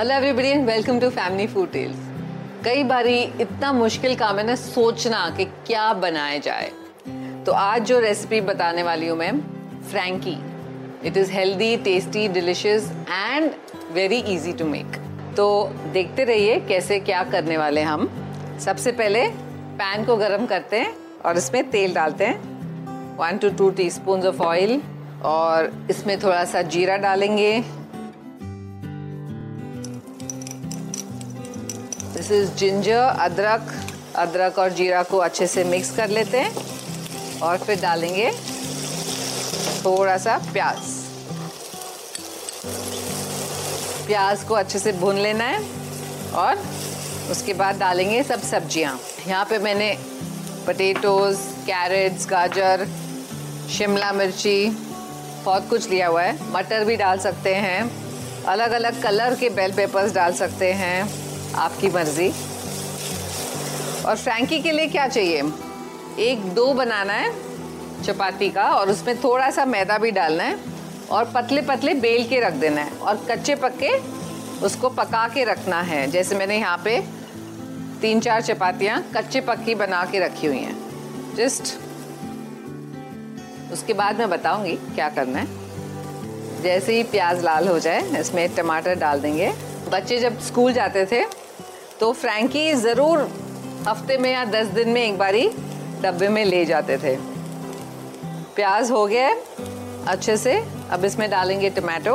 Hello everybody and welcome to family food tales कई बारी इतना मुश्किल काम है ना सोचना कि क्या बनाया जाए। तो आज जो रेसिपी बताने वाली हूँ मैं frankie it is healthy tasty delicious and very easy to make तो देखते रहिए कैसे क्या करने वाले हम। सबसे पहले पैन को गर्म करते हैं और इसमें तेल डालते हैं। One two two teaspoon of oil और इसमें थोड़ा सा जीरा डालेंगे। दिस इज़ जिंजर अदरक अदरक और जीरा को अच्छे से मिक्स कर लेते हैं और फिर डालेंगे थोड़ा सा प्याज। प्याज को अच्छे से भून लेना है और उसके बाद डालेंगे सब सब्ज़ियाँ। यहाँ पे मैंने पटेटोज कैरेट्स गाजर, शिमला मिर्ची, बहुत कुछ लिया हुआ है। मटर भी डाल सकते हैं अलग अलग कलर के बेल पेपर्स डाल सकते हैं। आपकी मर्ज़ी। और फ्रैंकी के लिए क्या चाहिए? एक दो बनाना है चपाती का और उसमें थोड़ा सा मैदा भी डालना है और पतले पतले बेल के रख देना है और कच्चे पक्के उसको पका के रखना है। जैसे मैंने यहाँ पे तीन चार चपातियाँ कच्चे पक्की बना के रखी हुई हैं। जस्ट उसके बाद मैं बताऊँगी क्या करना है। जैसे ही प्याज लाल हो जाए, इसमें टमाटर डाल देंगे। बच्चे जब स्कूल जाते थे तो फ्रैंकी ज़रूर हफ़्ते में या दस दिन में एक बारी डब्बे में ले जाते थे। प्याज हो गया अच्छे से, अब इसमें डालेंगे टमाटो।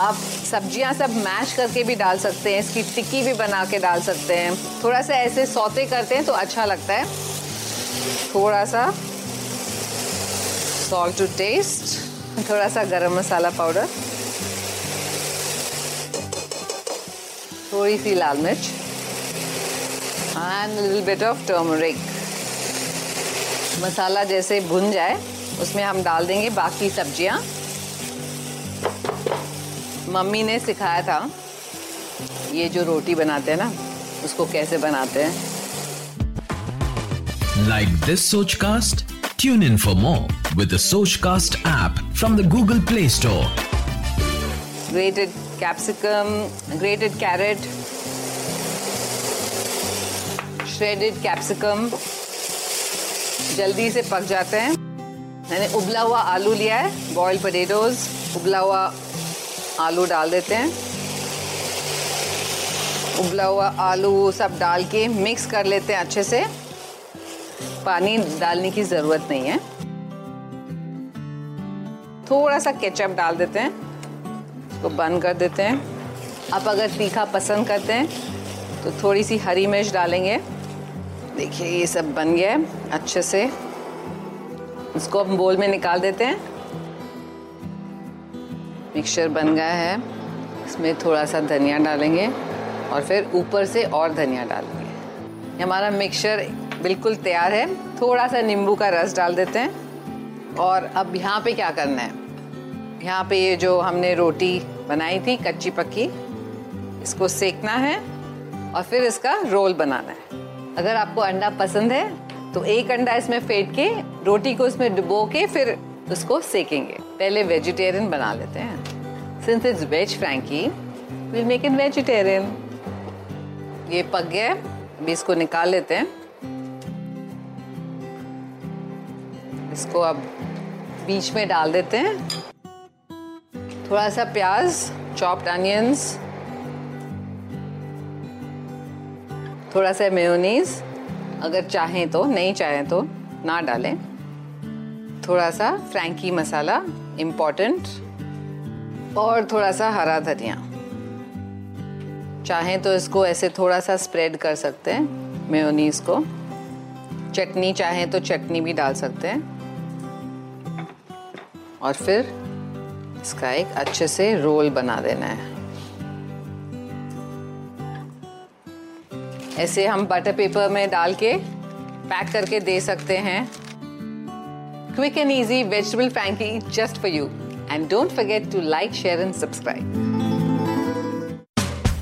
आप सब्ज़ियाँ सब मैश करके भी डाल सकते हैं, इसकी टिक्की भी बना के डाल सकते हैं। थोड़ा सा ऐसे सौते करते हैं तो अच्छा लगता है। थोड़ा सा सॉल्ट टू टेस्ट थोड़ा सा गरम मसाला पाउडर। थोड़ी सी लाल मिर्च and little bit of turmeric masala जैसे भुन जाए उसमें हम डाल देंगे बाकी सब्ज़ियाँ। मम्मी ने सिखाया था ये जो रोटी बनाते हैं ना उसको कैसे बनाते हैं। Like this Sochcast tune in for more with the Sochcast app from the Google Play Store grated capsicum, grated carrot, shredded capsicum जल्दी से पक जाते हैं। मैंने उबला हुआ आलू लिया है बॉयल पटेटोज उबला हुआ आलू डाल देते हैं। उबला हुआ आलू सब डाल के मिक्स कर लेते हैं अच्छे से। पानी डालने की ज़रूरत नहीं है। थोड़ा सा केचप डाल देते हैं। इसको बंद कर देते हैं। आप अगर तीखा पसंद करते हैं तो थोड़ी सी हरी मिर्च डालेंगे। देखिए, ये सब बन गया है अच्छे से। इसको हम बोल में निकाल देते हैं। मिक्सचर बन गया है। इसमें थोड़ा सा धनिया डालेंगे और फिर ऊपर से और धनिया डालेंगे। हमारा मिक्सचर बिल्कुल तैयार है। थोड़ा सा नींबू का रस डाल देते हैं। और अब यहाँ पे क्या करना है? यहाँ पे ये जो हमने रोटी बनाई थी, कच्ची पक्की, इसको सेकना है और फिर इसका रोल बनाना है। अगर आपको अंडा पसंद है तो एक अंडा इसमें फेंट के रोटी को इसमें डुबो के फिर उसको सेकेंगे। पहले वेजिटेरियन बना लेते हैं। Since it's veg frankie will make in vegetarian ये पक गया अभी इसको निकाल लेते हैं। इसको अब बीच में डाल देते हैं। थोड़ा सा प्याज चॉप्ड अनियंस थोड़ा सा मेयोनीज अगर चाहें तो नहीं चाहें तो ना डालें। थोड़ा सा फ्रैंकी मसाला इंपॉर्टेंट और थोड़ा सा हरा धनिया। चाहें तो इसको ऐसे थोड़ा सा स्प्रेड कर सकते हैं मेयोनीज को। चटनी चाहें तो चटनी भी डाल सकते हैं। और फिर इसका एक अच्छे से रोल बना देना है। ऐसे हम बटर पेपर में डाल के पैक करके दे सकते हैं। Quick and easy vegetable frankie just for you and don't forget to like share and subscribe